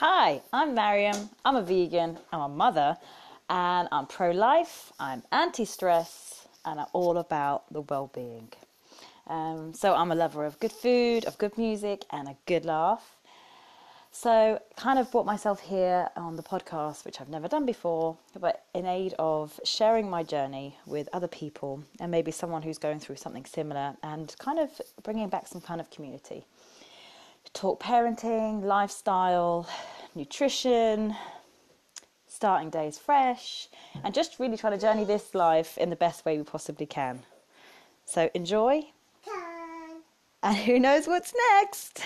Hi, I'm Mariam. I'm a vegan, I'm a mother, and I'm pro life, I'm anti stress, and I'm all about the well being. Um, so, I'm a lover of good food, of good music, and a good laugh. So, kind of brought myself here on the podcast, which I've never done before, but in aid of sharing my journey with other people and maybe someone who's going through something similar and kind of bringing back some kind of community talk parenting, lifestyle, nutrition, starting days fresh, and just really trying to journey this life in the best way we possibly can. So enjoy. And who knows what's next?